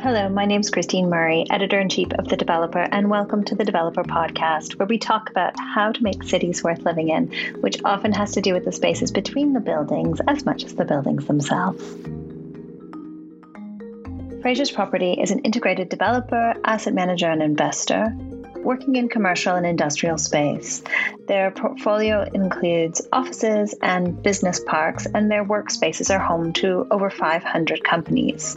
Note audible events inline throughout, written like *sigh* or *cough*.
Hello, my name is Christine Murray, editor in chief of The Developer, and welcome to the Developer Podcast, where we talk about how to make cities worth living in, which often has to do with the spaces between the buildings as much as the buildings themselves. Frasers Property is an integrated developer, asset manager, and investor working in commercial and industrial space. Their portfolio includes offices and business parks, and their workspaces are home to over 500 companies.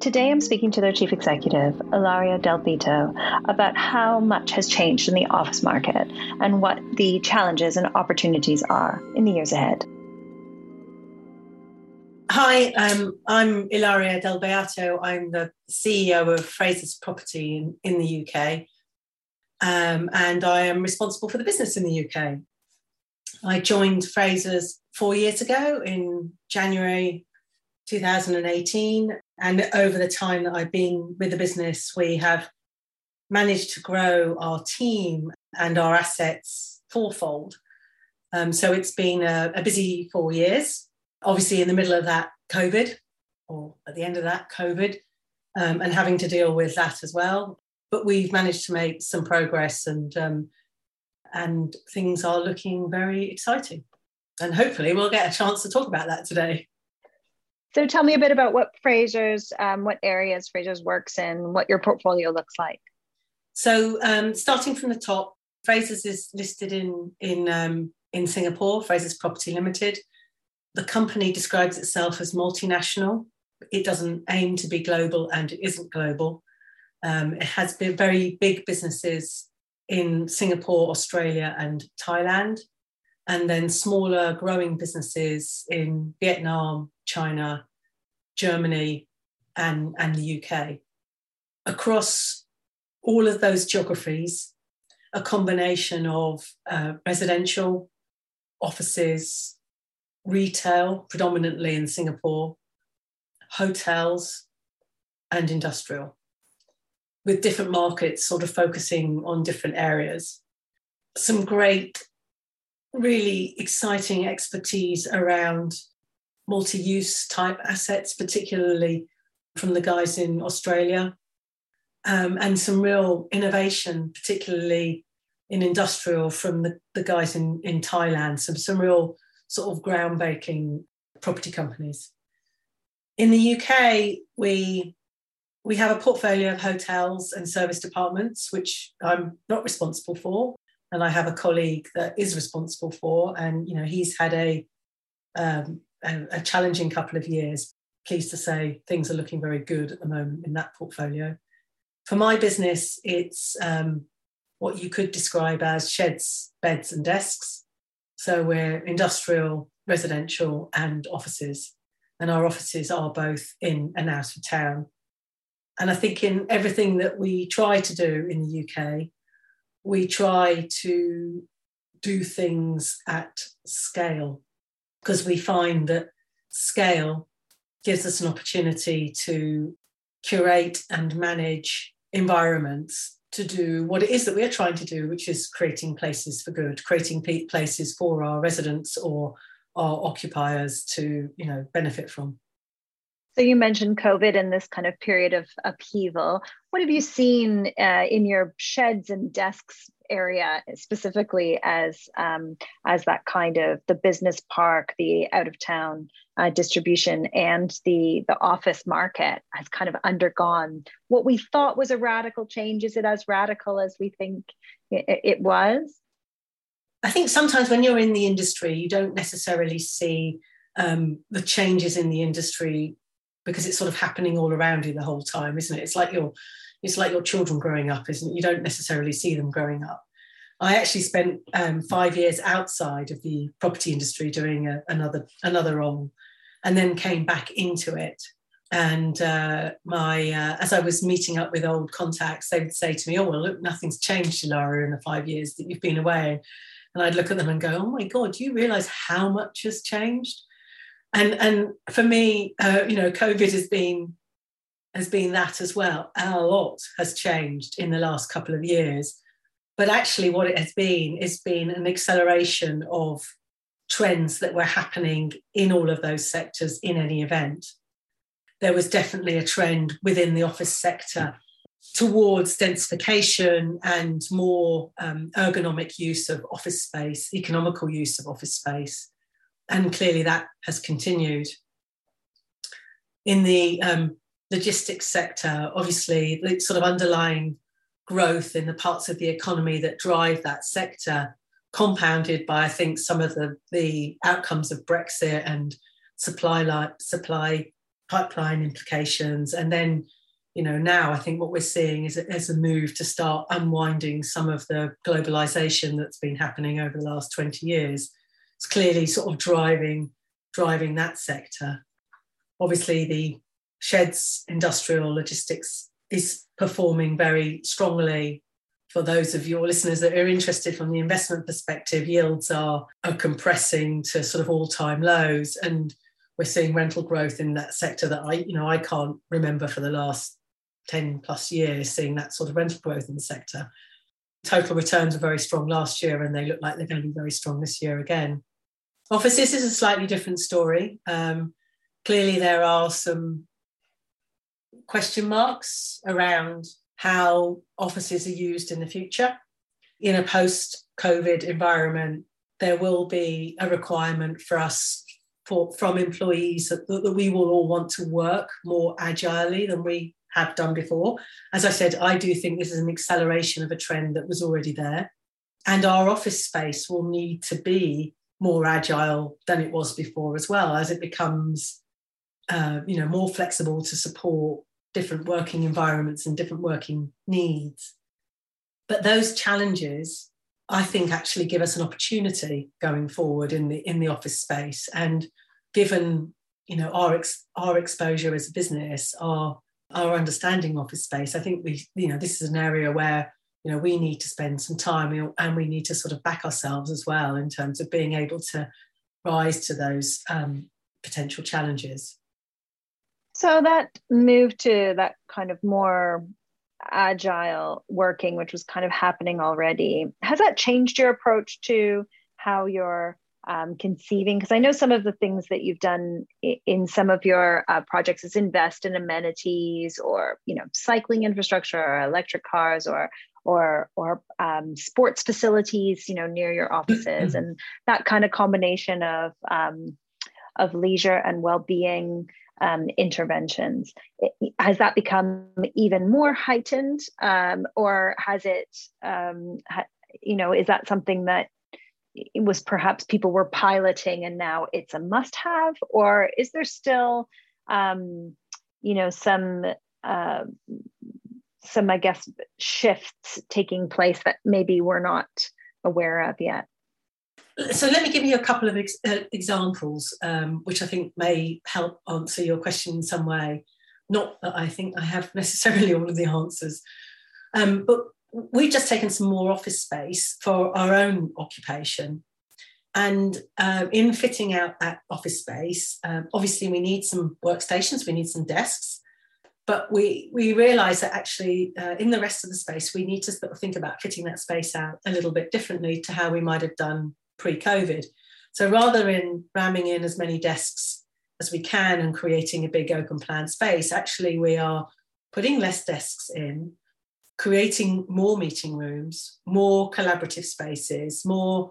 Today, I'm speaking to their chief executive, Ilaria Del Beato, about how much has changed in the office market and what the challenges and opportunities are in the years ahead. Hi, um, I'm Ilaria Del Beato. I'm the CEO of Frasers Property in, in the UK, um, and I am responsible for the business in the UK. I joined Frasers four years ago in January 2018. And over the time that I've been with the business, we have managed to grow our team and our assets fourfold. Um, so it's been a, a, busy four years. Obviously, in the middle of that, COVID, or at the end of that, COVID, um, and having to deal with that as well. But we've managed to make some progress, and um, and things are looking very exciting. And hopefully, we'll get a chance to talk about that today. So tell me a bit about what Frasers, um, what areas Frasers works in, what your portfolio looks like. So um, starting from the top, Frasers is listed in in um, in Singapore, Frasers Property Limited. The company describes itself as multinational. It doesn't aim to be global, and it isn't global. Um, it has been very big businesses in Singapore, Australia, and Thailand, and then smaller growing businesses in Vietnam, China, Germany, and, and the UK. Across all of those geographies, a combination of uh, residential, offices, retail, predominantly in Singapore, hotels, and industrial, with different markets sort of focusing on different areas. Some great, really exciting expertise around multi use type assets, particularly from the guys in Australia, um, and some real innovation, particularly in industrial from the, the guys in, in Thailand, some, some real sort of groundbreaking property companies. In the UK, we we have a portfolio of hotels and serviced apartments, which I'm not responsible for, and I have a colleague that is responsible for, and you know he's had a um, a, a challenging couple of years. Pleased to say things are looking very good at the moment in that portfolio. For my business, it's um, what you could describe as sheds, beds, and desks. So we're industrial, residential, and offices. And our offices are both in and out of town. And I think in everything that we try to do in the UK, we try to do things at scale because we find that scale gives us an opportunity to curate and manage environments to do what it is that we're trying to do, which is creating places for good, creating places for our residents or our occupiers to, you know, benefit from. So you mentioned COVID and this kind of period of upheaval. What have you seen uh, in your sheds and desks area specifically as um, as that kind of the business park, the out of town uh, distribution, and the the office market has kind of undergone what we thought was a radical change. Is it as radical as we think it, it was? I think sometimes when you're in the industry, you don't necessarily see um, the changes in the industry because it's sort of happening all around you the whole time, isn't it? It's like you're it's like your children growing up, isn't it? You don't necessarily see them growing up. I actually spent um, five years outside of the property industry doing a, another another role, and then came back into it. And uh, my uh, as I was meeting up with old contacts, they would say to me, "Oh well, look, nothing's changed, Ilaria, in the five years that you've been away." And I'd look at them and go, "Oh my God, do you realise how much has changed?" And and for me, uh, you know, COVID has been has been that as well. A lot has changed in the last couple of years. But actually, what it has been is been an acceleration of trends that were happening in all of those sectors in any event. there was definitely a trend within the office sector towards densification and more um, ergonomic use of office space, economical use of office space. And clearly that has continued. In the um, logistics sector, obviously, the sort of underlying growth in the parts of the economy that drive that sector, compounded by, I think, some of the, the outcomes of Brexit and supply, li- supply pipeline implications. And then, you know, now I think what we're seeing is, is a move to start unwinding some of the globalization that's been happening over the last 20 years. It's clearly sort of driving driving that sector. Obviously, the sheds industrial logistics is performing very strongly. For those of your listeners that are interested from the investment perspective yields are, are compressing to sort of all-time lows. And we're seeing rental growth in that sector that i you know i can't remember for the last 10 plus years seeing that sort of rental growth in the sector. Total returns were very strong last year and they look like they're going to be very strong this year again. Offices is a slightly different story. Um, clearly there are some question marks around how offices are used in the future. In a post COVID environment, there will be a requirement for us for, from employees that, that we will all want to work more agilely than we have done before. As I said, I do think this is an acceleration of a trend that was already there. And our office space will need to be more agile than it was before as well as it becomes uh, you know more flexible to support different working environments and different working needs. But those challenges, I think, actually give us an opportunity going forward in the in the office space. And given you know our ex, our exposure as a business, our our understanding office space, I think we you know this is an area where you know we need to spend some time and we need to sort of back ourselves as well in terms of being able to rise to those um, potential challenges. So that move to that kind of more agile working, which was kind of happening already, has that changed your approach to how you're um, conceiving? Because I know some of the things that you've done in some of your uh, projects is invest in amenities or you know cycling infrastructure or electric cars or or or um, sports facilities you know near your offices and that kind of combination of um, of leisure and well-being um, interventions. Has that become even more heightened, um, or has it, um, ha, you know, is that something that was perhaps people were piloting and now it's a must-have, or is there still, um, you know, some uh, some I guess shifts taking place that maybe we're not aware of yet? So let me give you a couple of ex- uh, examples, um, which I think may help answer your question in some way. Not that I think I have *laughs* necessarily all of the answers, um, but we've just taken some more office space for our own occupation. And uh, in fitting out that office space, um, obviously we need some workstations, we need some desks, but we we realise that actually uh, in the rest of the space we need to think about fitting that space out a little bit differently to how we might have done pre-COVID. So rather than ramming in as many desks as we can and creating a big open plan space, actually we are putting less desks in, creating more meeting rooms, more collaborative spaces, more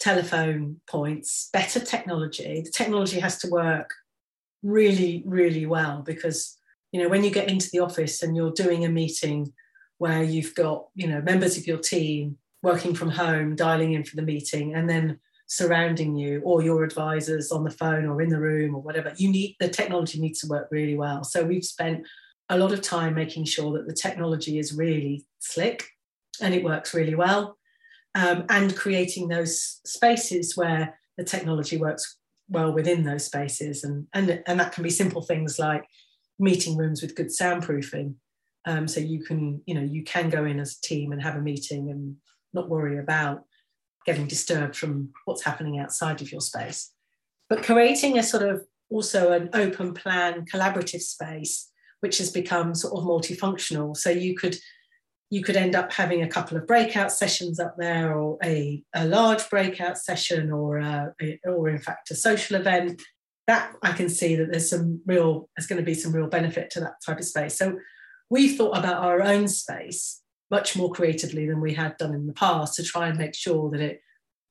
telephone points, better technology. The technology has to work really, really well because you know when you get into the office and you're doing a meeting where you've got you know members of your team working from home, dialing in for the meeting, and then surrounding you or your advisors on the phone or in the room or whatever. You need the technology needs to work really well. So we've spent a lot of time making sure that the technology is really slick and it works really well. Um, and creating those spaces where the technology works well within those spaces. And, and, and that can be simple things like meeting rooms with good soundproofing. Um, so you can, you know, you can go in as a team and have a meeting and not worry about getting disturbed from what's happening outside of your space. But creating a sort of also an open plan collaborative space, which has become sort of multifunctional. So you could you could end up having a couple of breakout sessions up there or a, a large breakout session or a, or in fact a social event that I can see that there's some real, there's going to be some real benefit to that type of space. So we've thought about our own space much more creatively than we had done in the past to try and make sure that it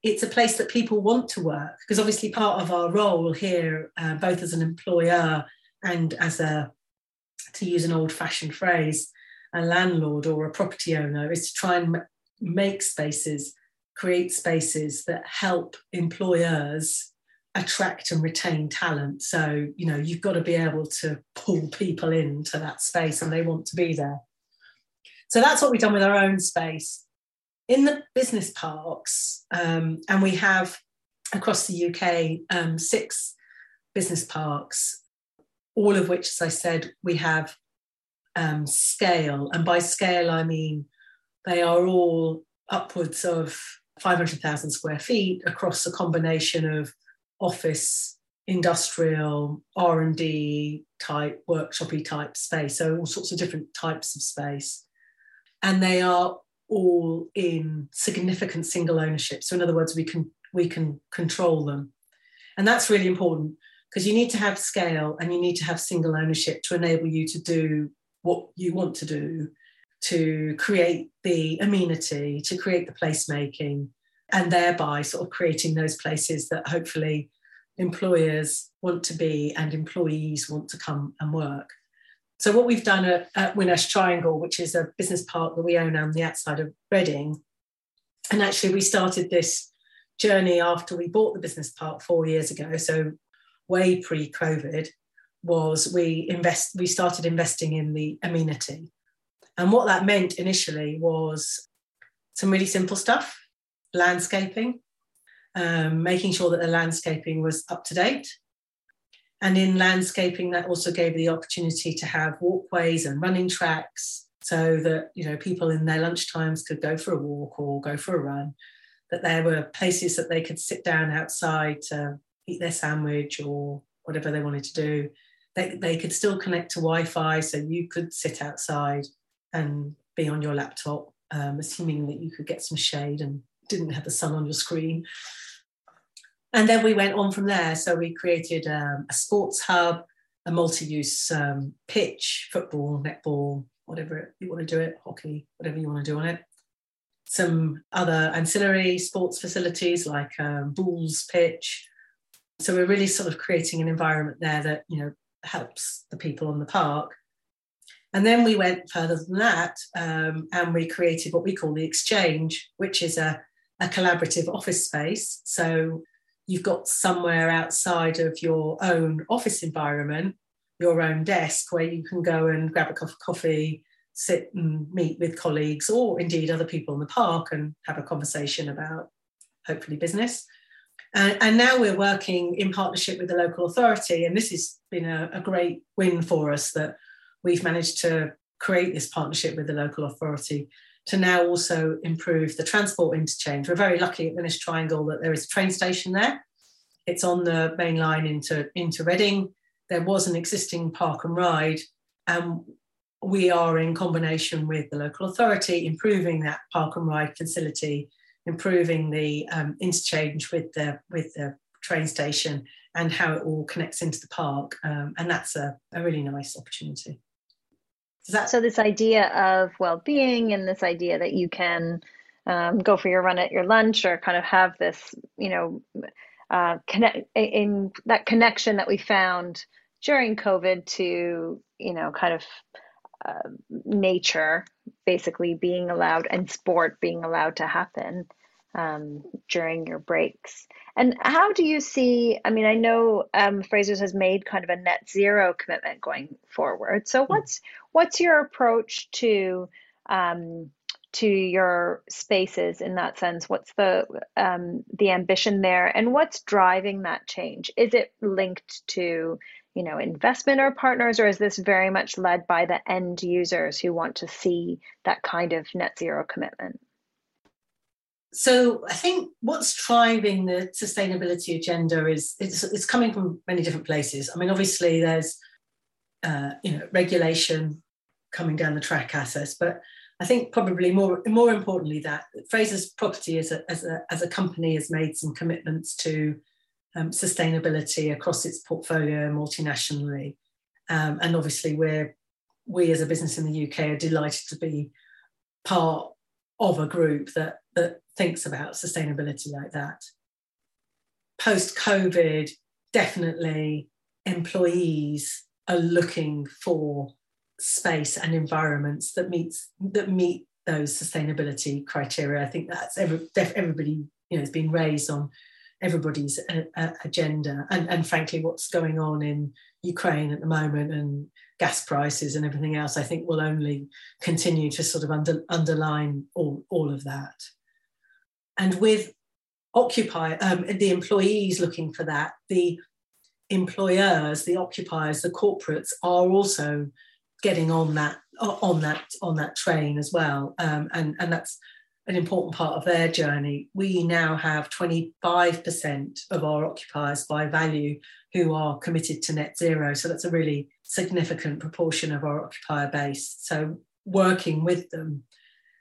it's a place that people want to work. Because obviously part of our role here uh, both as an employer and as a to use an old fashioned phrase a landlord or a property owner is to try and make spaces create spaces that help employers attract and retain talent. So you know you've got to be able to pull people into that space and they want to be there so that's what we've done with our own space in the business parks um, and we have across the uk um, six business parks all of which as i said we have um, scale and by scale i mean they are all upwards of 500,000 square feet across a combination of office, industrial, R&D type, workshopy type space. So all sorts of different types of space. And they are all in significant single ownership. So in other words, we can we can control them. And that's really important because you need to have scale and you need to have single ownership to enable you to do what you want to do, to create the amenity, to create the placemaking, and thereby sort of creating those places that hopefully employers want to be and employees want to come and work. So what we've done at, at Winnersh Triangle, which is a business park that we own on the outside of Reading, and actually we started this journey after we bought the business park four years ago, so way pre-COVID, was we invest we started investing in the amenity. And what that meant initially was some really simple stuff landscaping, um, making sure that the landscaping was up to date. And in landscaping, that also gave the opportunity to have walkways and running tracks so that you know people in their lunch times could go for a walk or go for a run, that there were places that they could sit down outside to eat their sandwich or whatever they wanted to do. They, they could still connect to Wi-Fi, so you could sit outside and be on your laptop, um, assuming that you could get some shade and didn't have the sun on your screen. And then we went on from there. So we created um, a sports hub, a multi-use um, pitch, football, netball, whatever you want to do it, hockey, whatever you want to do on it. Some other ancillary sports facilities like um, boules pitch. So we're really sort of creating an environment there that you know helps the people on the park. And then we went further than that um, and we created what we call the exchange, which is a a collaborative office space. So you've got somewhere outside of your own office environment, your own desk, where you can go and grab a cup of coffee, sit and meet with colleagues, or indeed other people in the park and have a conversation about hopefully business. And, and now we're working in partnership with the local authority. And this has been a, a great win for us that we've managed to create this partnership with the local authority to now also improve the transport interchange. We're very lucky at Winnersh Triangle that there is a train station there. It's on the main line into, into Reading. There was an existing park and ride, and we are in combination with the local authority improving that park and ride facility, improving the um, interchange with the with the train station and how it all connects into the park. Um, and that's a, a really nice opportunity. That- so this idea of well-being and this idea that you can um, go for your run at your lunch or kind of have this, you know, uh, connect in that connection that we found during COVID to, you know, kind of uh, nature basically being allowed and sport being allowed to happen um, during your breaks. And how do you see? I mean, I know um, Frasers has made kind of a net zero commitment going forward. So, hmm. what's what's your approach to um, to your spaces in that sense? What's the um, the ambition there, and what's driving that change? Is it linked to you know investment or partners, or is this very much led by the end users who want to see that kind of net zero commitment? So I think what's driving the sustainability agenda is it's, it's coming from many different places. I mean, obviously there's uh, you know regulation coming down the track at us, but I think probably more more importantly that Frasers Property as a, as a, as a company has made some commitments to um, sustainability across its portfolio multinationally. Um, and obviously, we're we as a business in the UK are delighted to be part of a group that that thinks about sustainability like that. Post COVID, definitely employees are looking for space and environments that meets that meet those sustainability criteria. I think that's every, everybody you know has been raised on everybody's uh, uh, agenda, and and frankly, what's going on in Ukraine at the moment and gas prices and everything else, I think will only continue to sort of under, underline all, all of that. And with occupy um, the employees looking for that, the employers, the occupiers, the corporates are also getting on that on that on that train as well, um, and and that's an important part of their journey. We now have 25% of our occupiers by value who are committed to net zero. So that's a really significant proportion of our occupier base. So working with them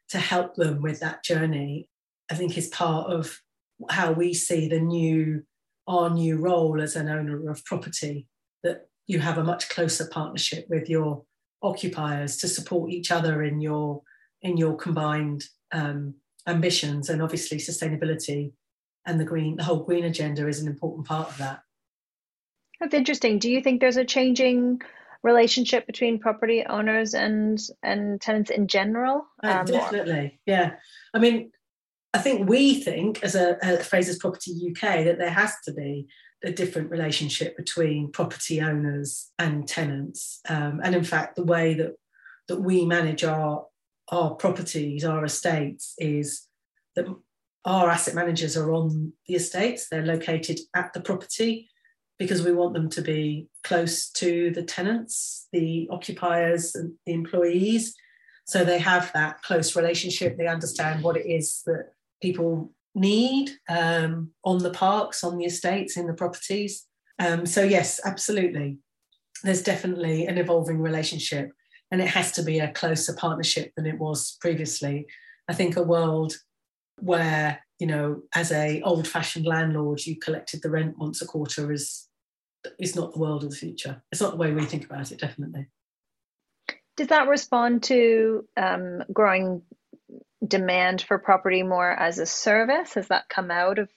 to help them with that journey, I think is part of how we see the new our new role as an owner of property that you have a much closer partnership with your occupiers to support each other in your in your combined um, ambitions. And obviously sustainability and the green the whole green agenda is an important part of that. That's interesting. Do you think there's a changing relationship between property owners and and tenants in general? Uh, um, definitely. Yeah. I mean i think we think as a, a frasers property uk that there has to be a different relationship between property owners and tenants um, and in fact the way that that we manage our our properties, our estates, is that our asset managers are on the estates. They're located at the property because we want them to be close to the tenants, the occupiers, and the employees. So they have that close relationship. They understand what it is that people need um, on the parks, on the estates, in the properties. Um, so, yes, absolutely. There's definitely an evolving relationship and it has to be a closer partnership than it was previously. I think a world where you know, as a old-fashioned landlord, you collected the rent once a quarter is is not the world of the future. It's not the way we think about it. Definitely. Does that respond to um, growing demand for property more as a service? Has that come out of,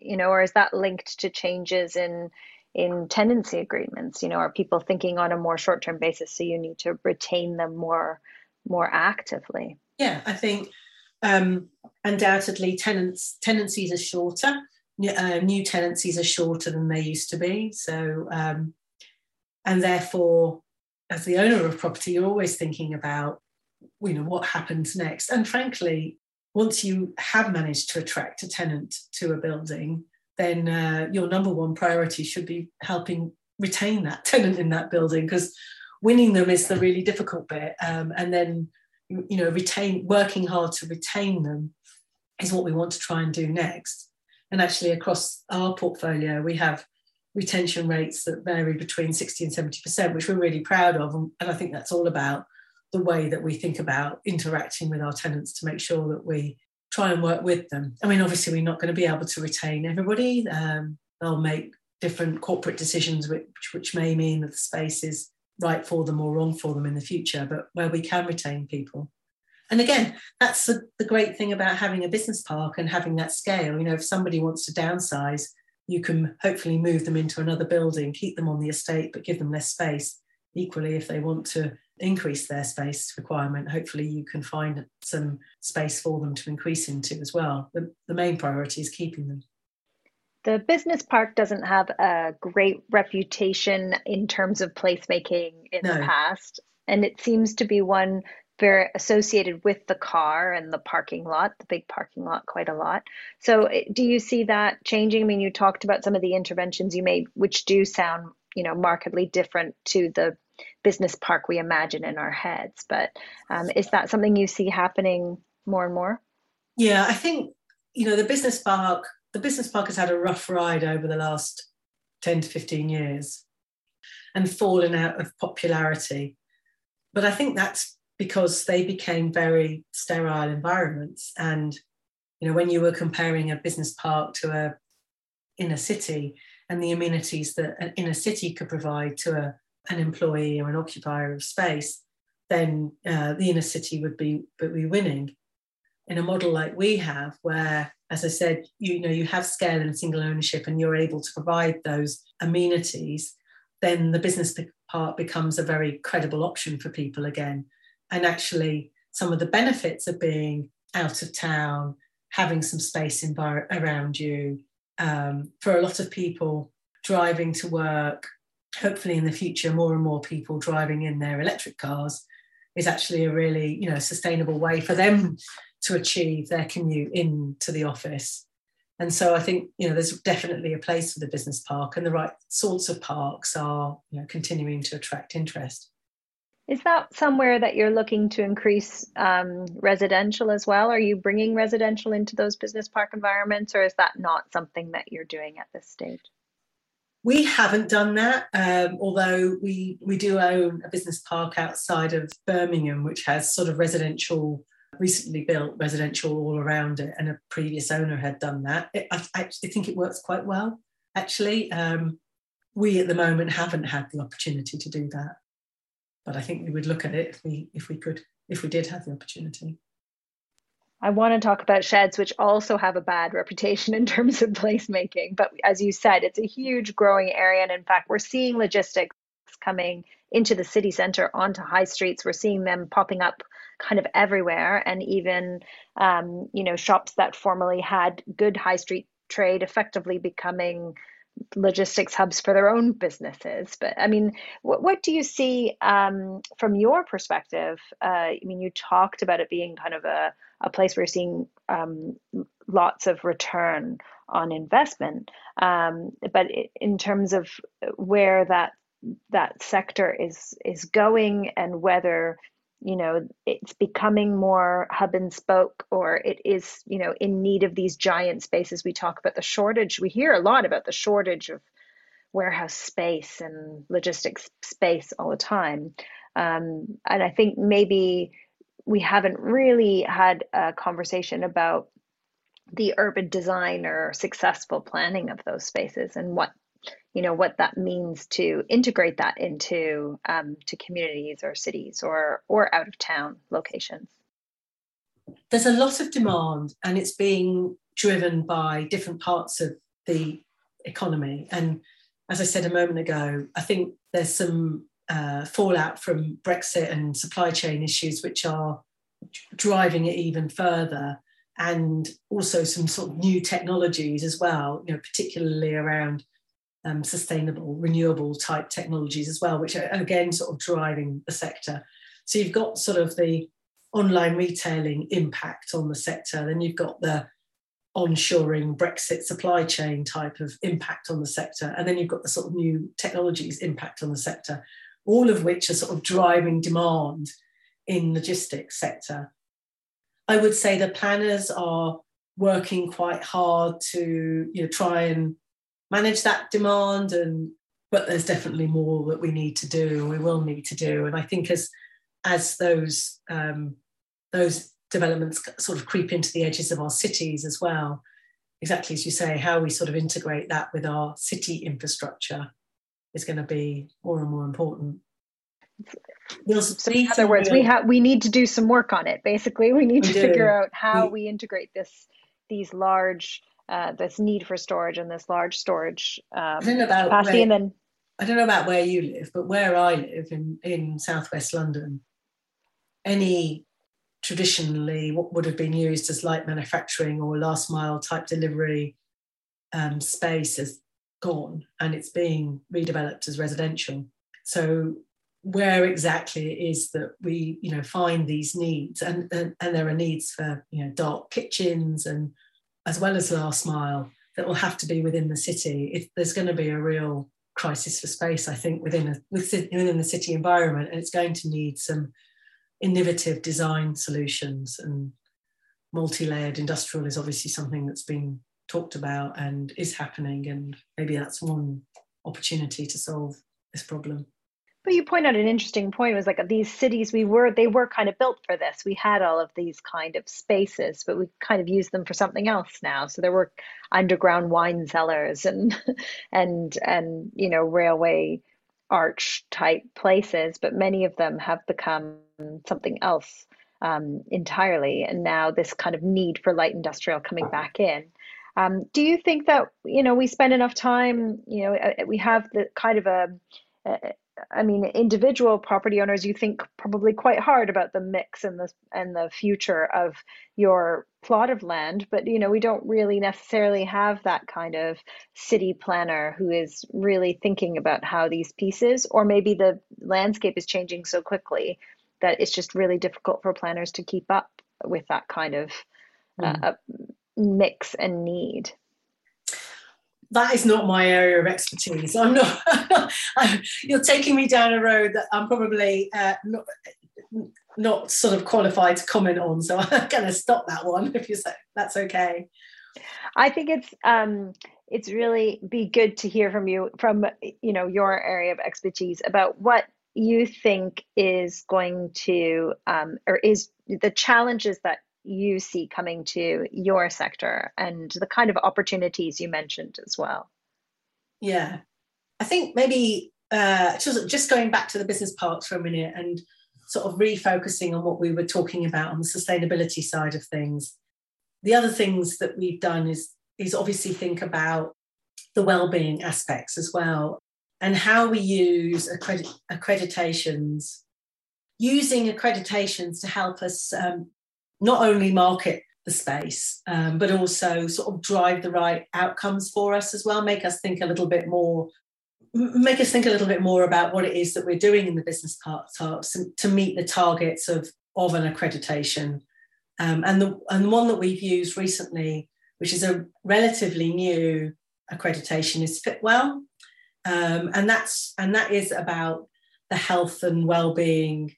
you know, or is that linked to changes in in tenancy agreements? You know, are people thinking on a more short term basis, so you need to retain them more more actively? Yeah, I think um, undoubtedly tenants tenancies are shorter. Uh, new tenancies are shorter than they used to be. So, um, and therefore, as the owner of property, you're always thinking about, you know, what happens next. And frankly, once you have managed to attract a tenant to a building, then uh, your number one priority should be helping retain that *laughs* tenant in that building because winning them is the really difficult bit um, and then you know retain working hard to retain them is what we want to try and do next and actually across our portfolio we have retention rates that vary between 60 and 70% which we're really proud of and i think that's all about the way that we think about interacting with our tenants to make sure that we try and work with them. I mean, obviously, we're not going to be able to retain everybody. Um, they'll make different corporate decisions, which, which may mean that the space is right for them or wrong for them in the future, but where we can retain people. And again, that's the, the great thing about having a business park and having that scale. You know, if somebody wants to downsize, you can hopefully move them into another building, keep them on the estate, but give them less space. Equally, if they want to increase their space requirement, hopefully you can find some space for them to increase into as well. The, the main priority is keeping them. The business park doesn't have a great reputation in terms of placemaking in no. the past, and it seems to be one very associated with the car and the parking lot, the big parking lot, quite a lot. So, eh, do you see that changing? I mean, you talked about some of the interventions you made, which do sound, you know, markedly different to the business park we imagine in our heads. But um, is that something you see happening more and more? Yeah, I think you know the business park. The business park has had a rough ride over the last ten to fifteen years, and fallen out of popularity. But I think that's because they became very sterile environments, and you know when you were comparing a business park to a inner city, and the amenities that an inner city could provide to a, an employee or an occupier of space, then uh, the inner city would be, would be winning. In a model like we have, where, as I said, you, know you have scale and single ownership, and you're able to provide those amenities, then the business part becomes a very credible option for people again. And actually, some of the benefits of being out of town, having some space envir- around you, um, for a lot of people driving to work, hopefully in the future, more and more people driving in their electric cars is actually a really you know sustainable way for them to achieve their commute into the office. And so I think you know there's definitely a place for the business park, and the right sorts of parks are you know continuing to attract interest. Is that somewhere that you're looking to increase um, residential as well? Are you bringing residential into those business park environments, or is that not something that you're doing at this stage? We haven't done that, um, although we we do own a business park outside of Birmingham, which has sort of residential, recently built residential all around it, and a previous owner had done that. It, I, actually think it works quite well. Actually, um, we at the moment haven't had the opportunity to do that but I think we would look at it if we if we could if we did have the opportunity. I want to talk about sheds, which also have a bad reputation in terms of placemaking. But as you said, it's a huge growing area. And in fact, we're seeing logistics coming into the city center onto high streets. We're seeing them popping up kind of everywhere. And even, um, you know, shops that formerly had good high street trade effectively becoming logistics hubs for their own businesses. But I mean, what, what do you see um, from your perspective? Uh, I mean, you talked about it being kind of a, a place where you're seeing um, lots of return on investment. Um, but in terms of where that that sector is is going and whether you know it's becoming more hub and spoke or it is you know in need of these giant spaces we talk about the shortage we hear a lot about the shortage of warehouse space and logistics space all the time um, and i think maybe we haven't really had a conversation about the urban design or successful planning of those spaces and what you know what that means to integrate that into um, to communities or cities or or out of town locations. There's a lot of demand and it's being driven by different parts of the economy. And as i said a moment ago i think there's some uh, fallout from brexit and supply chain issues which are driving it even further and also some sort of new technologies as well you know particularly around um, sustainable, renewable type technologies as well, which are again sort of driving the sector. So you've got sort of the online retailing impact on the sector, then you've got the onshoring Brexit supply chain type of impact on the sector, and then you've got the sort of new technologies impact on the sector, all of which are sort of driving demand in logistics sector. I would say the planners are working quite hard to you know try and manage that demand and but there's definitely more that we need to do and we will need to do and i think as as those um, those developments sort of creep into the edges of our cities as well exactly as you say how we sort of integrate that with our city infrastructure is going to be more and more important so in other words we have we need to do some work on it basically we need we to do. figure out how we, we integrate this these large uh, this need for storage and this large storage um, capacity. Where, and then I don't know about where you live, but where I live in, in southwest London, any traditionally what would have been used as light manufacturing or last mile type delivery um, space has gone and it's being redeveloped as residential. So where exactly it is that we you know find these needs and, and, and there are needs for you know dark kitchens and as well as last mile that will have to be within the city if there's going to be a real crisis for space i think within a within the city environment and it's going to need some innovative design solutions and multi-layered industrial is obviously something that's been talked about and is happening and maybe that's one opportunity to solve this problem But you point out an interesting point was like these cities we were they were kind of built for this. We had all of these kind of spaces, but we kind of use them for something else now. So there were underground wine cellars and *laughs* and and you know railway arch type places, but many of them have become something else um, entirely. And now this kind of need for light industrial coming back in. Um, do you think that you know we spend enough time? You know, uh, we have the kind of a, a I mean, individual property owners, you think probably quite hard about the mix and the and the future of your plot of land, but you know, we don't really necessarily have that kind of city planner who is really thinking about how these pieces, or maybe the landscape is changing so quickly that it's just really difficult for planners to keep up with that kind of mm. uh, mix and need that is not my area of expertise. I'm not. *laughs* you're taking me down a road that I'm probably uh, not, not sort of qualified to comment on. So *laughs* I'm going to stop that one *laughs* if you say that's okay. I think it's um, it's really be good to hear from you from you know your area of expertise about what you think is going to um, or is the challenges that you see coming to your sector and the kind of opportunities you mentioned as well? Yeah, I think maybe uh, just, going back to the business parks for a minute and sort of refocusing on what we were talking about on the sustainability side of things. The other things that we've done is is obviously think about the well-being aspects as well and how we use accredit- accreditations using accreditations to help us um, not only market the space, um, but also sort of drive the right outcomes for us as well, make us think a little bit more, make us think a little bit more about what it is that we're doing in the business part to meet the targets of, of an accreditation. Um, and, the, and one that we've used recently, which is a relatively new accreditation, is Fitwel, Um, and that's and that is about the health and well-being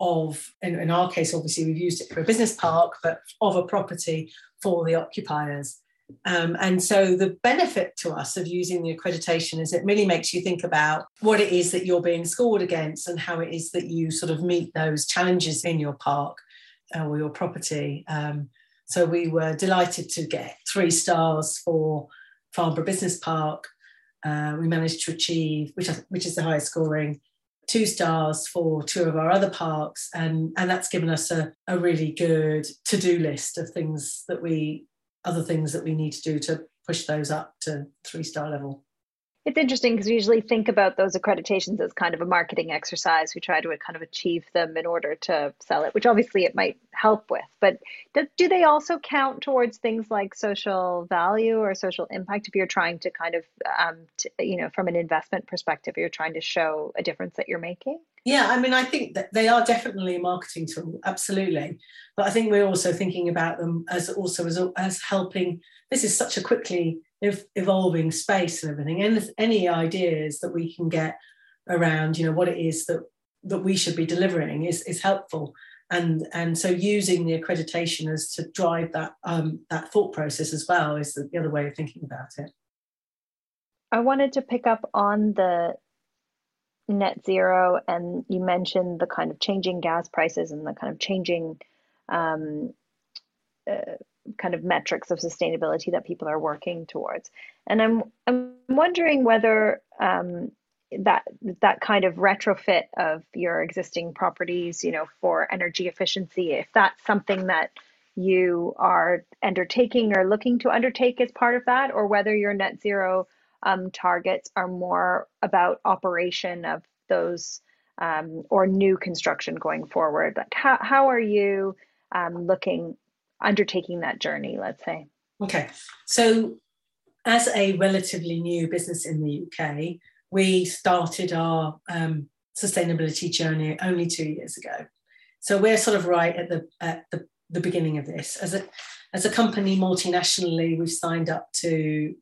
of, in, in our case, obviously we've used it for a business park, but of a property for the occupiers. Um, and so the benefit to us of using the accreditation is it really makes you think about what it is that you're being scored against and how it is that you sort of meet those challenges in your park uh, or your property. Um, so we were delighted to get three stars for Farnborough Business Park. Uh, we managed to achieve, which, which is the highest scoring, two stars for two of our other parks and and that's given us a, a really good to-do list of things that we other things that we need to do to push those up to three star level it's interesting because we usually think about those accreditations as kind of a marketing exercise. We try to kind of achieve them in order to sell it, which obviously it might help with. But do, do they also count towards things like social value or social impact if you're trying to kind of, um, to, you know, from an investment perspective, you're trying to show a difference that you're making? Yeah, I mean, I think that they are definitely a marketing tool, absolutely. But I think we're also thinking about them as also as, as helping. This is such a quickly evolving space and everything. And any ideas that we can get around you know what it is that that we should be delivering is is helpful. And and so using the accreditation as to drive that um, that thought process as well is the, the other way of thinking about it. I wanted to pick up on the net zero and you mentioned the kind of changing gas prices and the kind of changing um, uh, kind of metrics of sustainability that people are working towards. And I'm I'm wondering whether um, that that kind of retrofit of your existing properties, you know, for energy efficiency, if that's something that you are undertaking or looking to undertake as part of that, or whether your net zero um, targets are more about operation of those um, or new construction going forward. Like how how are you um, looking undertaking that journey, let's say? Okay. So, as a relatively new business in the UK, we started our um, sustainability journey only two years ago. So we're sort of right at the at the, the beginning of this. As a as a company multinationally, we've signed up to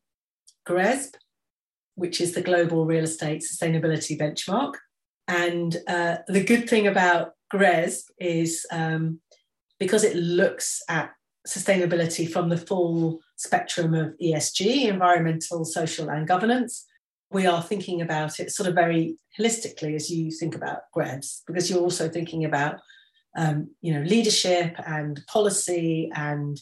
GRESB, which is the Global Real Estate Sustainability Benchmark. And uh, the good thing about GRESB is um, because it looks at sustainability from the full spectrum of ESG, environmental, social, and governance. we are thinking about it sort of very holistically as you think about GRESB, because you're also thinking about um, you know leadership and policy and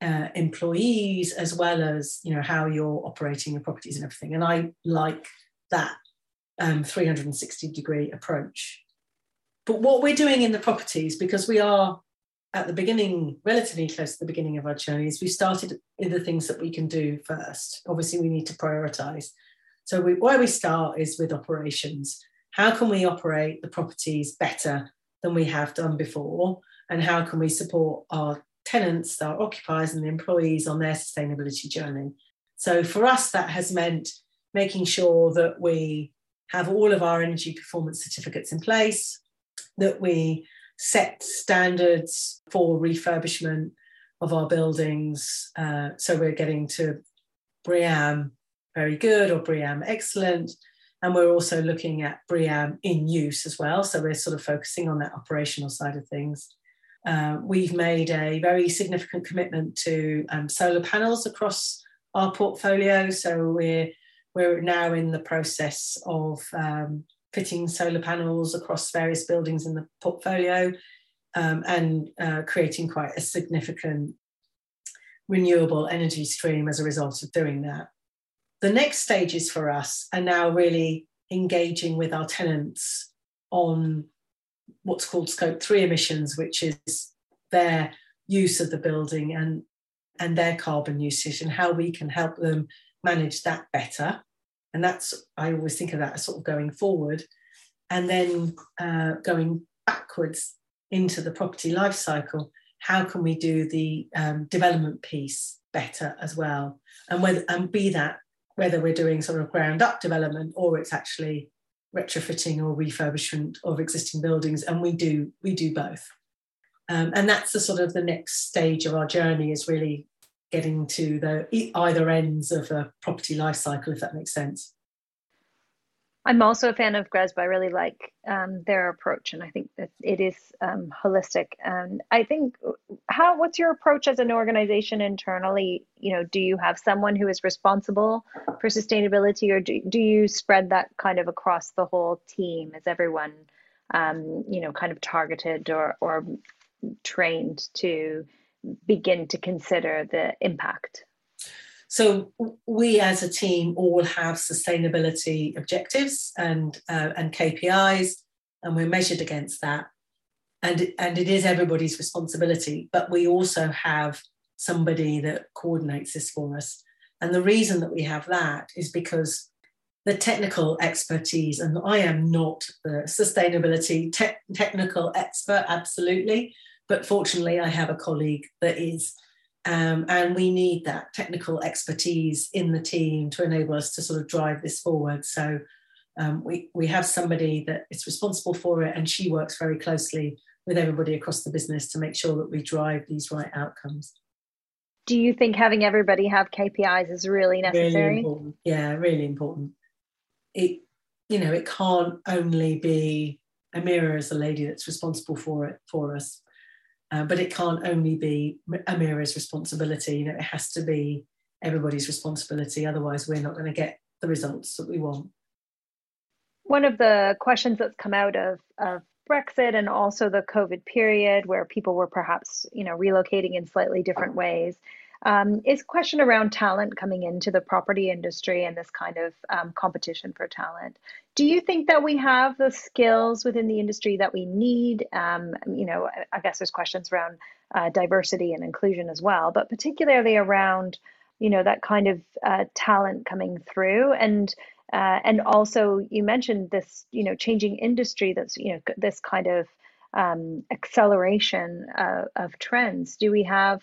uh, employees as well as you know how you're operating your properties and everything. And I like that um, 360 degree approach. But what we're doing in the properties, because we are at the beginning, relatively close to the beginning of our journeys, we started in the things that we can do first. Obviously, we need to prioritize. So, we, where we start is with operations. How can we operate the properties better than we have done before? And how can we support our tenants, our occupiers, and the employees on their sustainability journey? So, for us, that has meant making sure that we have all of our energy performance certificates in place, that we set standards for refurbishment of our buildings. Uh, so we're getting to BREEAM very good or BREEAM excellent. And we're also looking at BREEAM in use as well. So we're sort of focusing on that operational side of things. Uh, we've made a very significant commitment to um, solar panels across our portfolio. So we're we're now in the process of um, fitting solar panels across various buildings in the portfolio um, and uh, creating quite a significant renewable energy stream as a result of doing that. The next stages for us are now really engaging with our tenants on what's called scope three emissions, which is their use of the building and, and their carbon usage and how we can help them manage that better. And that's, I always think of that as sort of going forward. And then uh, going backwards into the property life cycle, how can we do the um, development piece better as well? And whether and be that whether we're doing sort of ground up development or it's actually retrofitting or refurbishment of existing buildings, and we do we do both. Um, and that's the sort of the next stage of our journey is really getting to the either ends of a property life cycle, if that makes sense. I'm also a fan of GRESB. I really like um, their approach, and I think that it is um, holistic. And I think, how what's your approach as an organization internally? You know, do you have someone who is responsible for sustainability, or do do you spread that kind of across the whole team? Is everyone, um, you know, kind of targeted or or trained to begin to consider the impact? So we as a team all have sustainability objectives and uh, and KPIs, and we're measured against that. And and it is everybody's responsibility, but we also have somebody that coordinates this for us. And the reason that we have that is because the technical expertise, and I am not the sustainability te- technical expert, absolutely, but fortunately, I have a colleague that is. Um, and we need that technical expertise in the team to enable us to sort of drive this forward. So um, we, we have somebody that is responsible for it, and she works very closely with everybody across the business to make sure that we drive these right outcomes. Do you think having everybody have KPIs is really necessary? Really important. Yeah, really important. It, you know, it can't only be Amira as the lady that's responsible for it for us. Uh, but it can't only be Amira's responsibility. You know, it has to be everybody's responsibility. Otherwise, we're not going to get the results that we want. One of the questions that's come out of, of Brexit and also the COVID period, where people were perhaps, you know, relocating in slightly different ways, um, is question around talent coming into the property industry and this kind of um, competition for talent. Do you think that we have the skills within the industry that we need? Um, you know, I guess there's questions around uh, diversity and inclusion as well, but particularly around, you know, that kind of uh, talent coming through and. Uh, and also, you mentioned this, you know, changing industry. That's you know this kind of um, acceleration uh, of trends. Do we have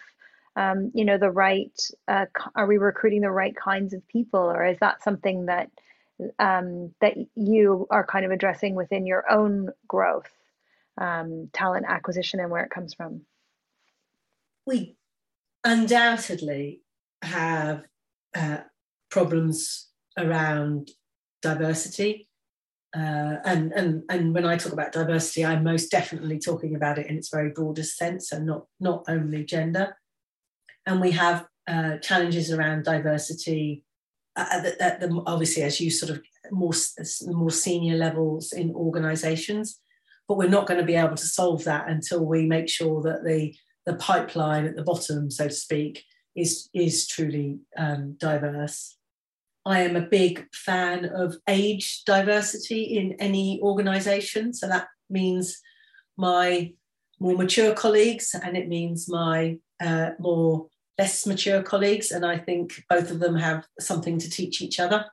um, you know the right uh, are we recruiting the right kinds of people or is that something that um, that you are kind of addressing within your own growth um, talent acquisition and where it comes from? We undoubtedly have uh, problems around diversity uh, and, and, and when I talk about diversity, I'm most definitely talking about it in its very broadest sense, and not, not only gender and we have uh, challenges around diversity. At the, at the, obviously, as you sort of more, more senior levels in organizations. But we're not going to be able to solve that until we make sure that the, the pipeline at the bottom, so to speak, is, is truly um, diverse. I am a big fan of age diversity in any organization. So that means my more mature colleagues and it means my uh, more less mature colleagues. And I think both of them have something to teach each other.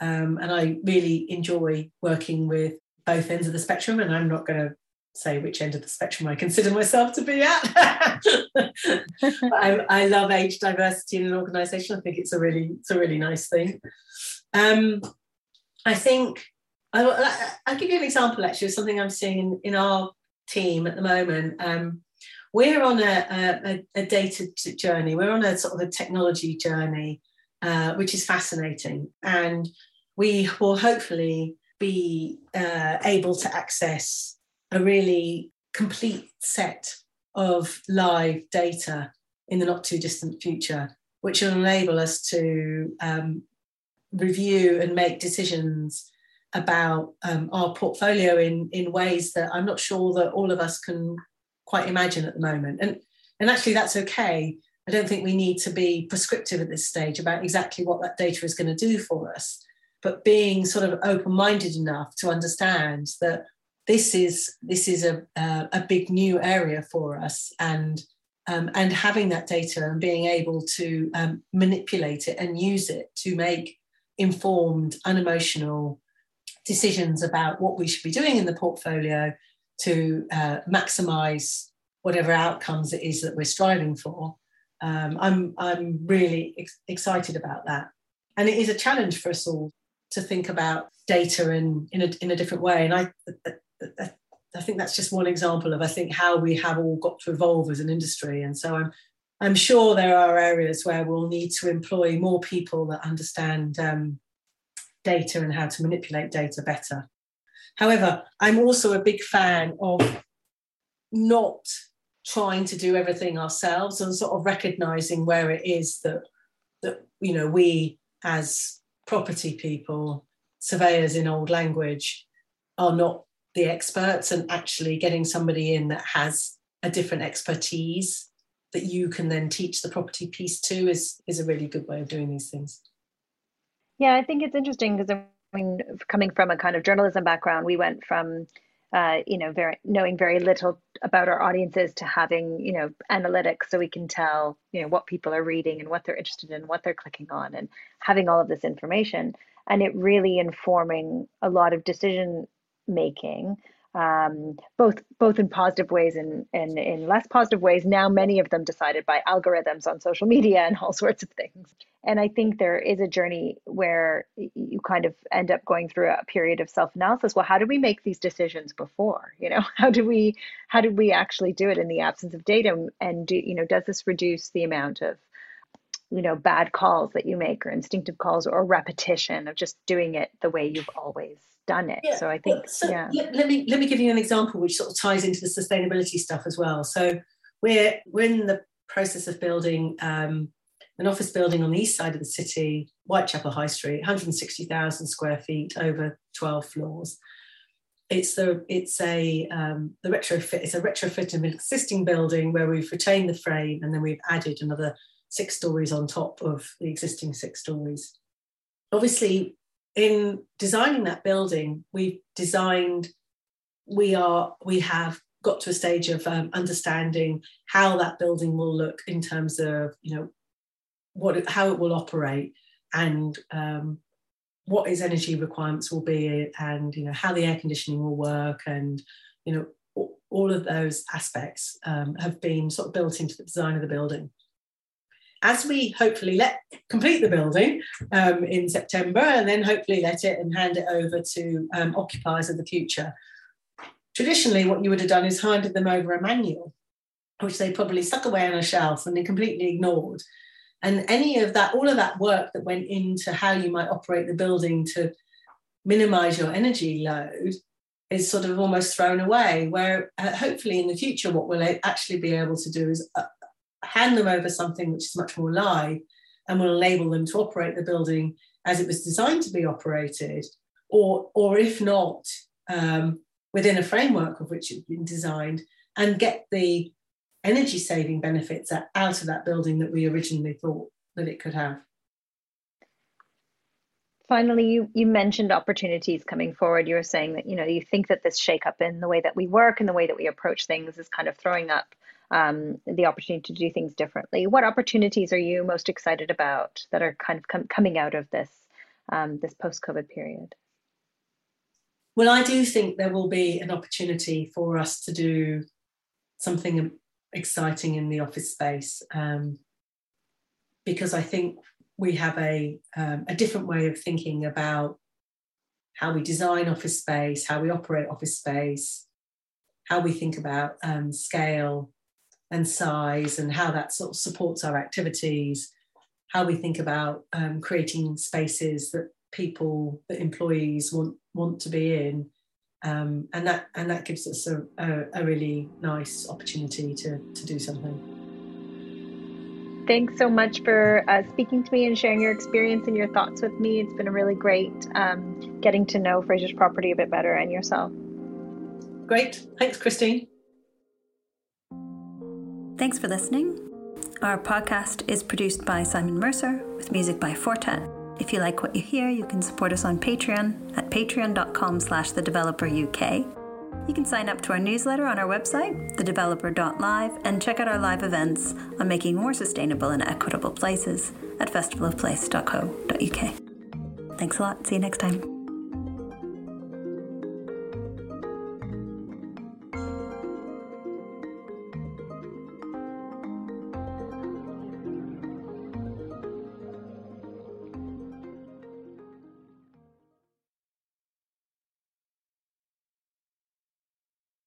Um, and I really enjoy working with both ends of the spectrum. And I'm not going to say which end of the spectrum I consider myself to be at. *laughs* I, I, love age diversity in an organisation. I think it's a really it's a really nice thing. Um, I think I, will give you an example actually of something I'm seeing in, in our team at the moment. Um, we're on a, a, a, data journey. We're on a sort of a technology journey, uh, which is fascinating, and we will hopefully be uh, able to access a really complete set of live data in the not too distant future, which will enable us to um, review and make decisions about um, our portfolio in, in ways that I'm not sure that all of us can quite imagine at the moment. And, and actually, that's okay. I don't think we need to be prescriptive at this stage about exactly what that data is going to do for us, but being sort of open minded enough to understand that this is this is a, a, a big new area for us and um, and having that data and being able to um, manipulate it and use it to make informed unemotional decisions about what we should be doing in the portfolio to uh, maximize whatever outcomes it is that we're striving for um, I'm, I'm really ex- excited about that and it is a challenge for us all to think about data in, in, a, in a different way and I, I think that's just one example of I think how we have all got to evolve as an industry. And so I'm I'm sure there are areas where we'll need to employ more people that understand um, data and how to manipulate data better. However, I'm also a big fan of not trying to do everything ourselves and sort of recognizing where it is that that you know we as property people surveyors in old language are not the experts and actually getting somebody in that has a different expertise that you can then teach the property piece to is is a really good way of doing these things. Yeah, I think it's interesting because Mean, coming from a kind of journalism background, we went from uh, you know very knowing very little about our audiences to having you know analytics so we can tell you know what people are reading and what they're interested in what they're clicking on and having all of this information and it really informing a lot of decision making um, both both in positive ways and, and in less positive ways. Now, many of them decided by algorithms on social media and all *laughs* sorts of things. And I think there is a journey where you kind of end up going through a period of self analysis. Well, how did we make these decisions before? *laughs* You know, how do we how did we actually do it in the absence of data? And do you know does this reduce the amount of you know bad calls that you make or instinctive calls or repetition of just doing it the way you've always done it. Yeah. So I think, well, so yeah. Let, let, me let me give you an example which sort of ties into the sustainability stuff as well. So we're we're in the process of building um, an office building on the east side of the city, Whitechapel High Street, 160,000 square feet over 12 floors. It's the it's a um, the retrofit. It's a retrofit of an existing building where we've retained the frame and then we've added another six stories on top of the existing six stories. Obviously, in designing that building, we've designed, we are, we have got to a stage of um, understanding how that building will look in terms of, you know, what how it will operate and um, what its energy requirements will be and you know how the air conditioning will work and you know all of those aspects um, have been sort of built into the design of the building as we hopefully let complete the building um, in September and then hopefully let it and hand it over to um, occupiers of the future. Traditionally, what you would have done is handed them over a manual, which they probably stuck away on a shelf and they completely ignored. And any of that, all of that work that went into how you might operate the building to minimize your energy load is sort of almost thrown away. Where uh, hopefully in the future, what we'll actually be able to do is uh, hand them over something which is much more live and will enable them to operate the building as it was designed to be operated or or if not, um, within a framework of which it's been designed, and get the energy saving benefits out of that building that we originally thought that it could have. Finally, you, you mentioned opportunities coming forward. You were saying that you know you think that this shakeup in the way that we work and the way that we approach things is kind of throwing up um, the opportunity to do things differently. What opportunities are you most excited about that are kind of com- coming out of this um, this post COVID period? Well, I do think there will be an opportunity for us to do something exciting in the office space um, because I think we have a, um, a different way of thinking about how we design office space, how we operate office space, how we think about um, scale and size, and how that sort of supports our activities, how we think about um, creating spaces that people, that employees want want to be in, um, and that and that gives us a, a, a really nice opportunity to to do something. Thanks so much for uh, speaking to me and sharing your experience and your thoughts with me. It's been a really great um, getting to know Frasers Property a bit better and yourself. Great. Thanks, Christine. Thanks for listening. Our podcast is produced by Simon Mercer with music by Fortet. If you like what you hear, you can support us on Patreon at patreon.com slash the developer UK. You can sign up to our newsletter on our website, thedeveloper.live, and check out our live events on making more sustainable and equitable places at festivalofplace.co.uk. Thanks a lot. See you next time.